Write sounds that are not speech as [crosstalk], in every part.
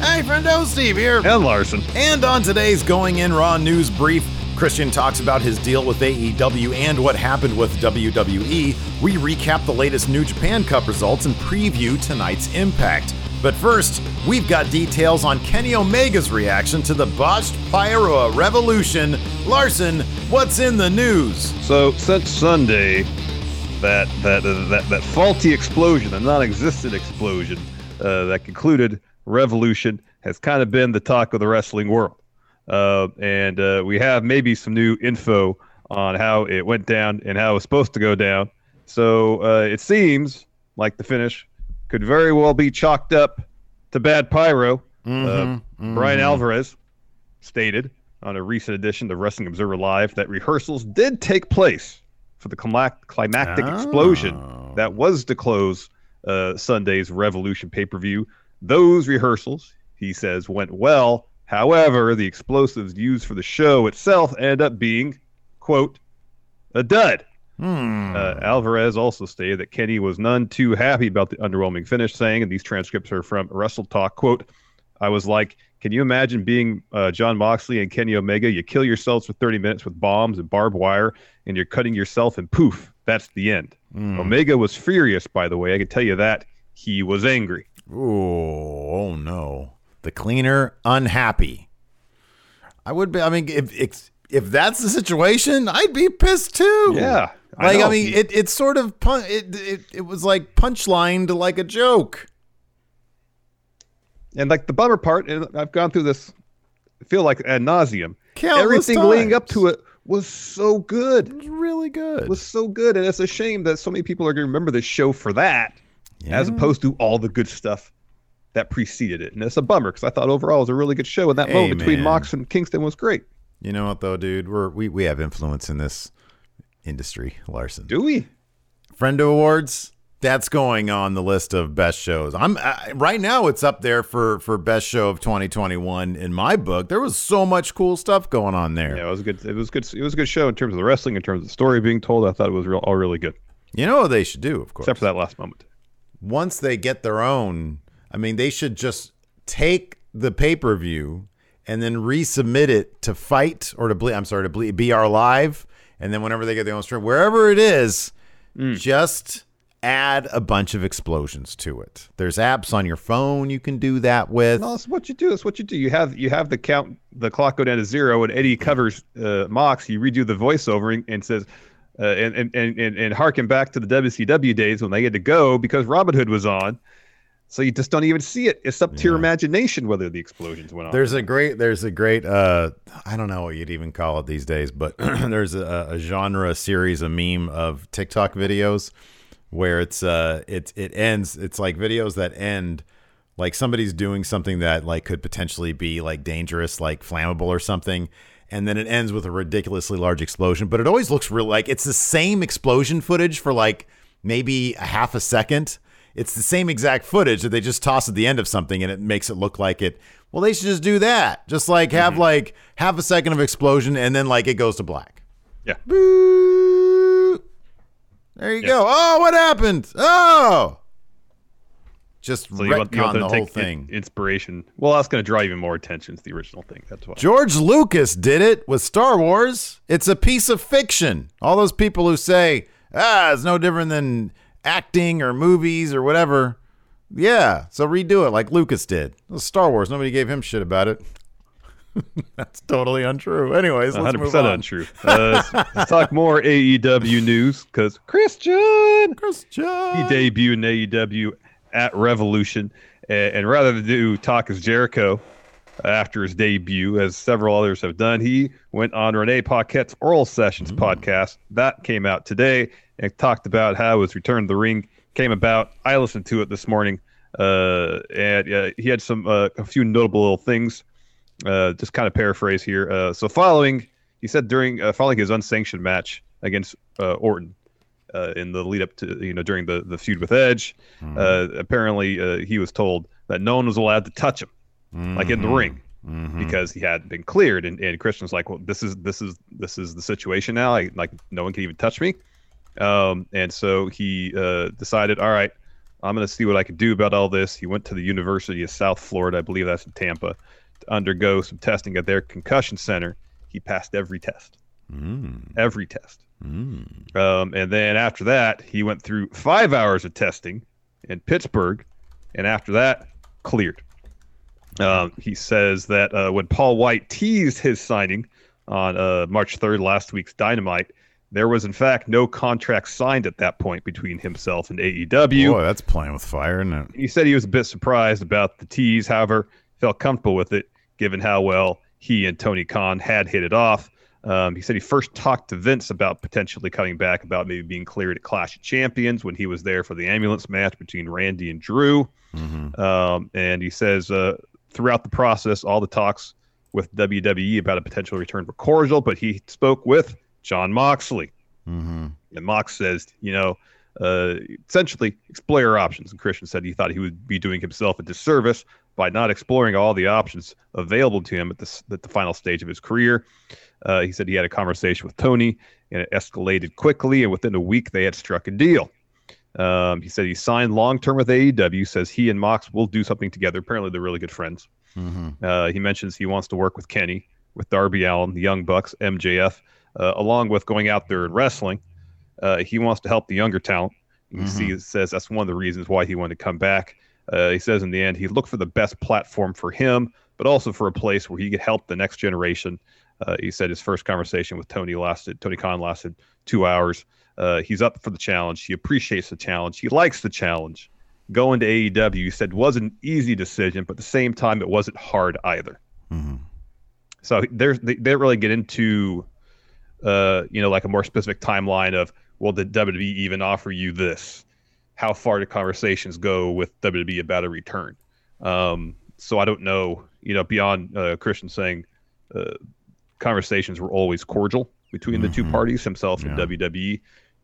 Hey, friendo, Steve here. And Larson. And on today's Going In Raw news brief, Christian talks about his deal with AEW and what happened with WWE. We recap the latest New Japan Cup results and preview tonight's Impact. But first, we've got details on Kenny Omega's reaction to the botched Pyro Revolution. Larson, what's in the news? So since Sunday, that that uh, that that faulty explosion, the non-existent explosion uh, that concluded Revolution, has kind of been the talk of the wrestling world. Uh, and uh, we have maybe some new info on how it went down and how it was supposed to go down. So uh, it seems like the finish could very well be chalked up to bad pyro. Mm-hmm, mm-hmm. Bryan Alvarez stated on a recent edition of Wrestling Observer Live that rehearsals did take place for the climactic oh. explosion that was to close uh, Sunday's Revolution pay per view. Those rehearsals, he says, went well. However, the explosives used for the show itself end up being, quote, a dud. Hmm. Uh, Alvarez also stated that Kenny was none too happy about the underwhelming finish, saying, and these transcripts are from Wrestle Talk, quote, I was like, can you imagine being uh, Jon Moxley and Kenny Omega? You kill yourselves for 30 minutes with bombs and barbed wire, and you're cutting yourself, and poof, that's the end. Mm. Omega was furious, by the way. I can tell you that. He was angry. Ooh, oh no. The cleaner, unhappy. I would be, I mean, if, if, if that's the situation, I'd be pissed too. Yeah. Like I, I mean, it it's sort of pun- it, it it was like punchlined like a joke. And like the bummer part, and I've gone through this, I feel like ad nauseum. Countless Everything times. leading up to it was so good. It was really good. It was so good, and it's a shame that so many people are going to remember this show for that, Yeah. as opposed to all the good stuff that preceded it. And it's a bummer because I thought overall it was a really good show, and that Hey, moment between man. Mox and Kingston was great. You know what though, dude? We're we we have influence in this industry, Larson. Do we? Friend of Awards. That's going on the list of best shows. I'm uh, right now. It's up there for for best show of 2021 in my book. There was so much cool stuff going on there. Yeah, it was a good. It was good. It was a good show in terms of the wrestling, in terms of the story being told. I thought it was real, all really good, You know what they should do, of course. except for that last moment. Once they get their own, I mean, they should just take the pay per view and then resubmit it to FITE or to Ble- I'm sorry to Ble- BR Live, and then whenever they get their own stream, wherever it is, just add a bunch of explosions to it. There's apps on your phone you can do that with. No, that's what you do. That's what you do. You have you have the count, the clock go down to zero, and Eddie covers uh, Mox. You redo the voiceover and, and says, uh, and, and and and harken back to the WCW days when they had to go because Robin Hood was on. So you just don't even see it. It's up to your imagination whether the explosions went on. There's a great, there's a great, uh, I don't know what you'd even call it these days, but [clears throat] there's a, a genre series, a meme of TikTok videos where it's, uh, it, it ends, it's like videos that end like somebody's doing something that like could potentially be like dangerous, like flammable or something. And then it ends with a ridiculously large explosion, but it always looks real like it's the same explosion footage for like maybe a half a second. It's the same exact footage that they just toss at the end of something and it makes it look like it. Well, they should just do that. Just like have mm-hmm. like half a second of explosion and then like it goes to black. yeah. Boo. There you go. Oh, what happened? Oh. Just So you want, you want the whole thing. inspiration. Well, that's going to draw even more attention to the original thing. That's why. George Lucas did it with Star Wars. It's a piece of fiction. All those people who say, ah, it's no different than acting or movies or whatever. Yeah, so redo it like Lucas did. It was Star Wars. Nobody gave him shit about it. [laughs] That's totally untrue. Anyways, let's move 100% on. untrue. Uh, let's, let's talk more AEW news because Christian Christian. he debuted in AEW at Revolution, and, and rather than do Talk Is Jericho after his debut, as several others have done, he went on Renee Paquette's Oral Sessions podcast that came out today and talked about how his return to the ring came about. I listened to it this morning, uh, and uh, he had some uh, a few notable little things. Uh, just kind of paraphrase here. Uh, so following, he said during uh, following his unsanctioned match against uh, Orton uh, in the lead up to you know during the the feud with Edge, uh, apparently uh, he was told that no one was allowed to touch him, like in the ring, because he had been cleared. And, and Christian's like, well, this is this is this is the situation now. I, like no one can even touch me. Um, and so he uh, decided, all right, I'm going to see what I can do about all this. He went to the University of South Florida, I believe that's in Tampa, to undergo some testing at their concussion center. He passed every test, every test. Um, and then after that, he went through five hours of testing in Pittsburgh, and after that, cleared. Um, he says that uh, when Paul White teased his signing on uh, March 3rd, last week's Dynamite, there was in fact no contract signed at that point between himself and AEW. Boy, that's playing with fire, isn't it? He said he was a bit surprised about the tease, however, felt comfortable with it given how well he and Tony Khan had hit it off. Um, he said he first talked to Vince about potentially coming back, about maybe being cleared at Clash of Champions when he was there for the ambulance match between Randy and Drew. Um, and he says uh, throughout the process, all the talks with WWE about a potential return were cordial, but he spoke with Jon Moxley. And Mox says, you know, uh, essentially explore your options. And Christian said he thought he would be doing himself a disservice by not exploring all the options available to him at the, at the final stage of his career. Uh, he said he had a conversation with Tony and it escalated quickly. And within a week, they had struck a deal. Um, he said he signed long term with AEW, says he and Mox will do something together. Apparently, they're really good friends. Uh, he mentions he wants to work with Kenny, with Darby Allin, the Young Bucks, MJF, uh, along with going out there and wrestling. Uh, he wants to help the younger talent. You see, he says that's one of the reasons why he wanted to come back. Uh, he says in the end, he looked for the best platform for him, but also for a place where he could help the next generation. Uh, he said his first conversation with Tony lasted, Tony Khan lasted two hours. Uh, he's up for the challenge. He appreciates the challenge. He likes the challenge. Going to AEW, he said, was an easy decision, but at the same time, it wasn't hard either. So there's they, they don't really get into, uh, you know, like a more specific timeline of, well, did WWE even offer you this? How far do conversations go with WWE about a return? Um, so I don't know, you know, beyond uh, Christian saying uh, conversations were always cordial between the two parties, himself and WWE.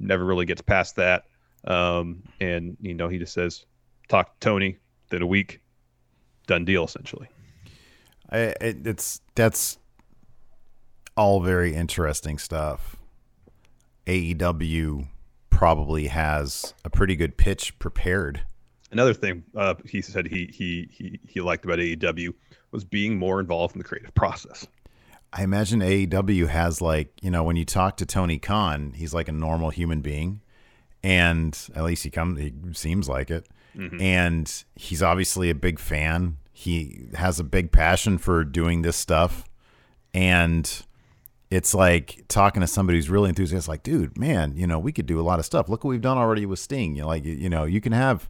Never really gets past that. Um, and, you know, he just says, talk to Tony, then a week, done deal, essentially. I, it, it's that's all very interesting stuff. AEW probably has a pretty good pitch prepared. Another thing uh, he said he, he he he liked about AEW was being more involved in the creative process. I imagine AEW has like, you know, when you talk to Tony Khan, he's like a normal human being. And at least he comes he seems like it. Mm-hmm. And he's obviously a big fan. He has a big passion for doing this stuff. And it's like talking to somebody who's really enthusiastic, like, dude, man, you know, we could do a lot of stuff. Look what we've done already with Sting. You know, like, you know, you can have,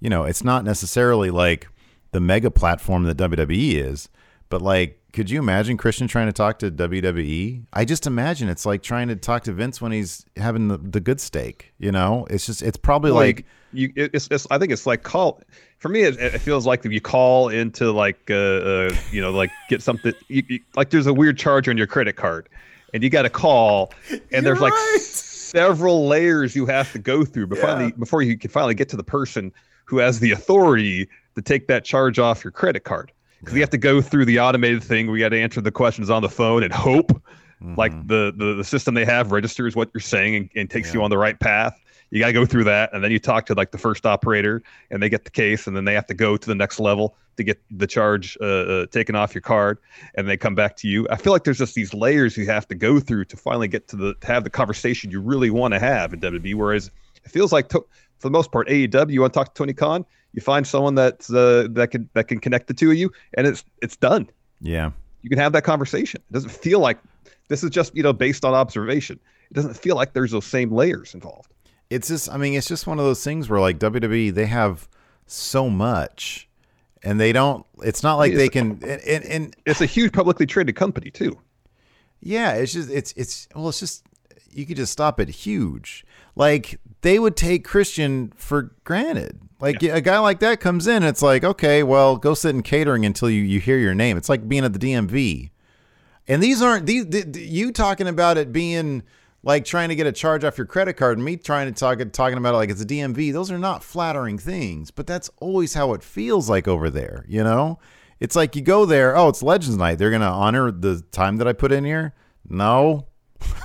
you know, it's not necessarily like the mega platform that WWE is, but like, could you imagine Christian trying to talk to WWE? I just imagine it's like trying to talk to Vince when he's having the, the good steak. You know, it's just it's probably like you, it's, it's I think it's like call for me. It, it feels like if you call into like uh, uh you know like get something you, you, like there's a weird charge on your credit card, and you got to call, and there's like right. several layers you have to go through before Yeah. finally before you can finally get to the person who has the authority to take that charge off your credit card. Because you have to go through the automated thing. We got to answer the questions on the phone and hope Mm-hmm. like the, the the system they have registers what you're saying and, and takes you on the right path. You got to go through that and then you talk to like the first operator and they get the case and then they have to go to the next level to get the charge uh, uh, taken off your card and they come back to you. I feel like there's just these layers you have to go through to finally get to the to have the conversation you really want to have in wwe whereas it feels like to, for the most part aew you want to talk to tony khan you find someone that's uh, that can that can connect the two of you and it's it's done yeah. you can have that conversation. It doesn't feel like this is just you know based on observation. It doesn't feel like there's those same layers involved. it's just i mean it's just one of those things where like wwe they have so much and they don't it's not like they can and, and, and It's a huge publicly traded company too. yeah it's just it's it's well it's just you could just stop at huge. Like they would take Christian for granted. Like a guy like that comes in, it's like, okay, well, go sit in catering until you, you hear your name. It's like being at the DMV. And these aren't these th- th- you talking about it being like trying to get a charge off your credit card and me trying to talk talking about it like it's a DMV. Those are not flattering things, but that's always how it feels like over there, you know? It's like you go there, oh, it's Legends Night. They're going to honor the time that I put in here? No.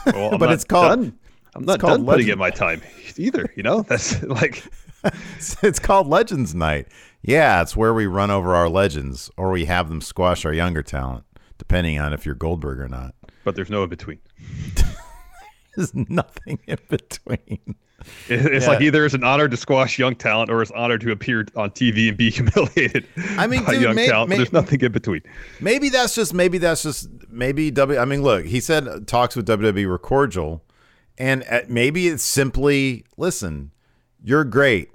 Well, But not it's called- Done. I'm not done putting legend. in my time either. You know, [laughs] that's like it's called Legends Night. Yeah, it's where we run over our legends or we have them squash our younger talent, depending on if you're Goldberg or not. but there's no in between. [laughs] There's nothing in between. It's Yeah. like either it's an honor to squash young talent or it's honor to appear on TV and be [laughs] humiliated I mean, by dude, young may- talent. may- but there's nothing in between. Maybe that's just maybe that's just maybe W. I mean, look, he said talks with WWE were cordial, and uh, maybe it's simply listen, you're great,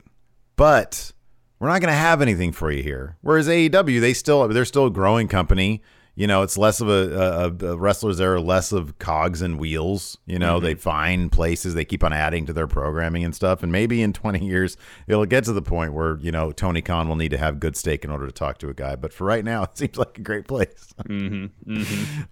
but we're not going to have anything for you here. Whereas AEW, they still they're still a growing company. You know, it's less of a, a, a wrestlers there are less of cogs and wheels. You know, they find places they keep on adding to their programming and stuff. And maybe in [laughs] 20 years, it'll get to the point where, you know, Tony Khan will need to have good steak in order to talk to a guy. But for right now, [laughs] it seems like a great place. [laughs]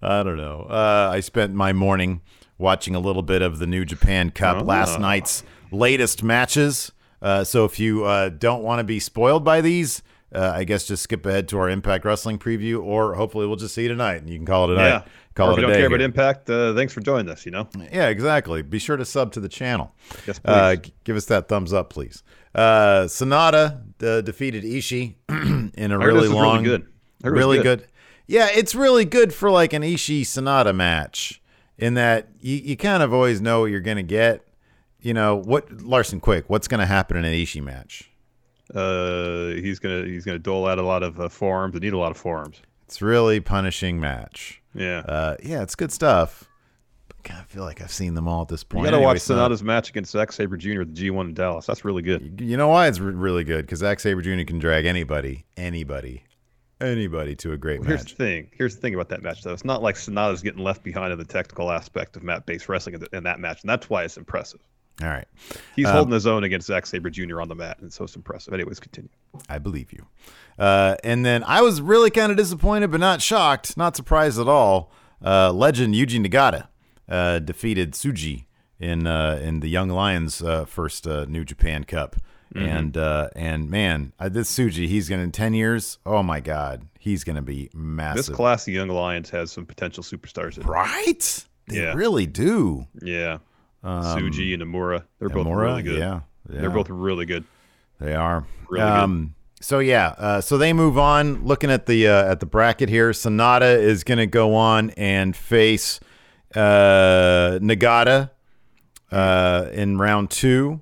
I don't know. Uh, I spent my morning watching a little bit of the New Japan Cup, last night's latest matches. Uh, so if you uh, don't want to be spoiled by these, uh, I guess just skip ahead to our Impact Wrestling preview, or hopefully we'll just see you tonight and you can call it a night. Yeah. Call or it if you don't care about impact, uh, thanks for joining us. You know, Yeah, exactly. Be sure to sub to the channel. Yes, please. Uh, give us that thumbs up, please. Uh, Sanada uh, defeated Ishii [clears throat] in a really was really long, good. Really good. good. Yeah, it's really good for like an Ishii Sanada match. In that you, you kind of always know what you're gonna get. You know what, Larson? Quick, what's gonna happen in an Ishii match? Uh, he's gonna he's gonna dole out a lot of uh, forearms and need a lot of forearms. It's really punishing match. Yeah. Uh, yeah, it's good stuff. But God, I feel like I've seen them all at this point. you gotta Anyway, watch Sanada- Sanada's match against Zack Sabre Jr. at the G1 in Dallas. That's really good. You know why it's re- really good? Because Zack Sabre Jr. can drag anybody, anybody, anybody to a great Here's match. the thing. Here's the thing about that match, though. It's not like Sanada's getting left behind in the technical aspect of mat-based wrestling in, the, in that match, and that's why it's impressive. All right, He's Um, holding his own against Zack Sabre Jr. on the mat, and so it's impressive. Anyways, continue. I believe you. Uh, and then I was really kind of disappointed, but not shocked, not surprised at all. Uh, legend Yuji Nagata uh, defeated Tsuji in uh, in the Young Lions uh, first uh, New Japan Cup. Mm-hmm. And uh, and man, this Tsuji, he's gonna in ten years. Oh my God, he's gonna be massive. This class of Young Lions has some potential superstars in it. right? They Yeah. really do. Yeah. Tsuji and Uemura. They're both really good. Yeah, yeah. They're both really good. They are Really good. um, So yeah, uh, so they move on. Looking at the uh, at the bracket here, Sanada is going to go on and face uh, Nagata uh, in round two.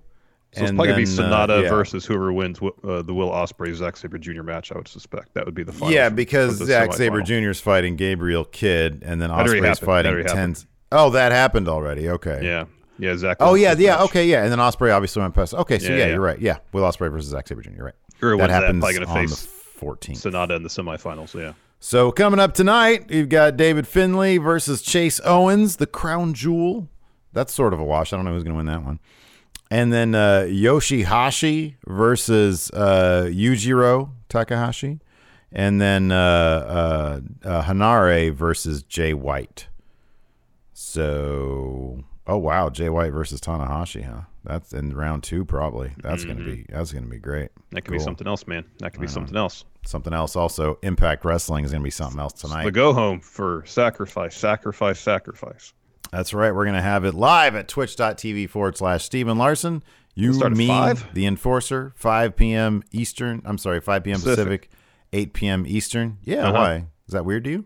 So it's And probably gonna be uh, Sanada yeah. versus whoever wins uh, the Will Ospreay Zack Sabre Jr. match. I would suspect that would be the final. Yeah, because Zack Sabre. Jr. is fighting Gabriel Kidd, and then Ospreay's happened. That fighting. Tens. Oh, that happened already. Okay. Yeah, yeah, Zack. Oh yeah, yeah. match. Okay, yeah. And then Ospreay obviously went past. Okay, so Yeah, yeah, yeah. you're right. Yeah, Will Ospreay versus Zack Sabre Jr. You're right. Whoever that that, happens gonna on face the 14th. Sanada in the semifinals. Yeah. So coming up tonight, you've got David Finlay versus Chase Owens, the crown jewel. That's sort of a wash. I don't know who's going to win that one. And then uh, Yoshihashi versus uh, Yujiro Takahashi. And then uh, uh, uh, Hanare versus Jay White. So, oh wow, Jay White versus Tanahashi, huh? That's in round two, probably. That's gonna be that's gonna be great. That could be something else, man. That could be something else. Something else also. Impact Wrestling is gonna be something else tonight. The go home for sacrifice, sacrifice, sacrifice. That's right. We're going to have it live at twitch.tv forward slash Stephen Larson. You, start me, the enforcer, 5 p.m. Eastern. I'm sorry, 5 p.m. Pacific, Pacific. 8 p.m. Eastern. Yeah, Uh-huh. why? Is that weird to you?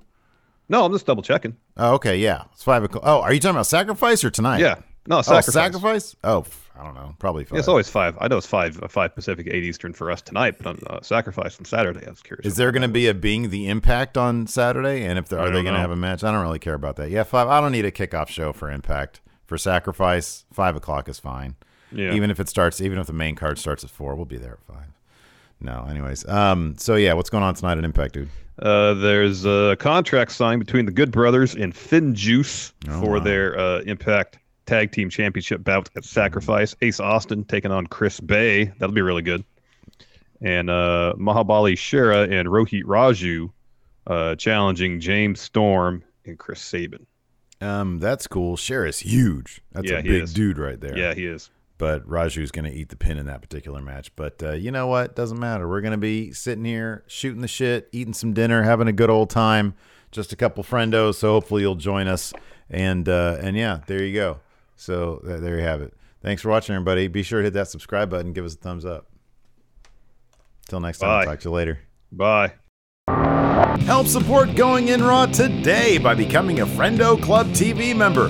No, I'm just double checking. Oh, okay. Yeah. It's 5 o'clock. Oh, are you talking about sacrifice or tonight? Yeah. No, Oh, sacrifice. sacrifice? Oh, I don't know. Probably 5. Yeah, it's always five. I know it's five, uh, five Pacific, eight Eastern for us tonight, but on uh, sacrifice on Saturday. I was curious. Is there going to be a Being the Impact on Saturday? And if there, are they going to have a match? I don't really care about that. Yeah, 5. I don't need a kickoff show for Impact. For sacrifice, 5 o'clock is fine. Yeah. Even if it starts, even if the main card starts at four, we'll be there at five. No, anyways. Um. So yeah, what's going on tonight at Impact, dude? Uh, there's a contract signed between the Good Brothers and FinJuice Oh, for wow. their uh, Impact tag team championship bout at Sacrifice. Ace Austin taking on Chris Bey. That'll be really good. And uh, Mahabali Shera and Rohit Raju uh, challenging James Storm and Chris Sabin. Um, that's cool. Shera's huge. That's Yeah, a big is. dude right there. Yeah, he is. But Raju's going to eat the pin in that particular match. But uh, you know what? Doesn't matter. We're going to be sitting here shooting the shit, eating some dinner, having a good old time. Just a couple friendos, so hopefully you'll join us. And uh, and yeah, there you go. So uh, there you have it. Thanks for watching, everybody. Be sure to hit that subscribe button. Give us a thumbs up. Till next time. Bye. Talk to you later. Bye. Help support Going In Raw today by becoming a Friendo Club TV member.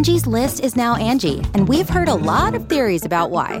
Angie's list is now Angie, and we've heard a lot of theories about why.